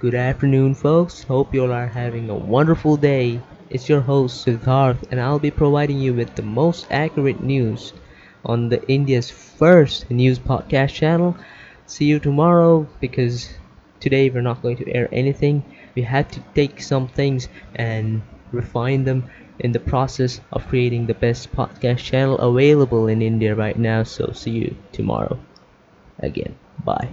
Good afternoon, folks. Hope you all are having a wonderful day. It's your host Siddharth, and I'll be providing you with the most accurate news on the India's first news podcast channel. See you tomorrow because today we're not going to air anything. We had to take some things and refine them in the process of creating the best podcast channel available in India right now. So see you tomorrow again. Bye.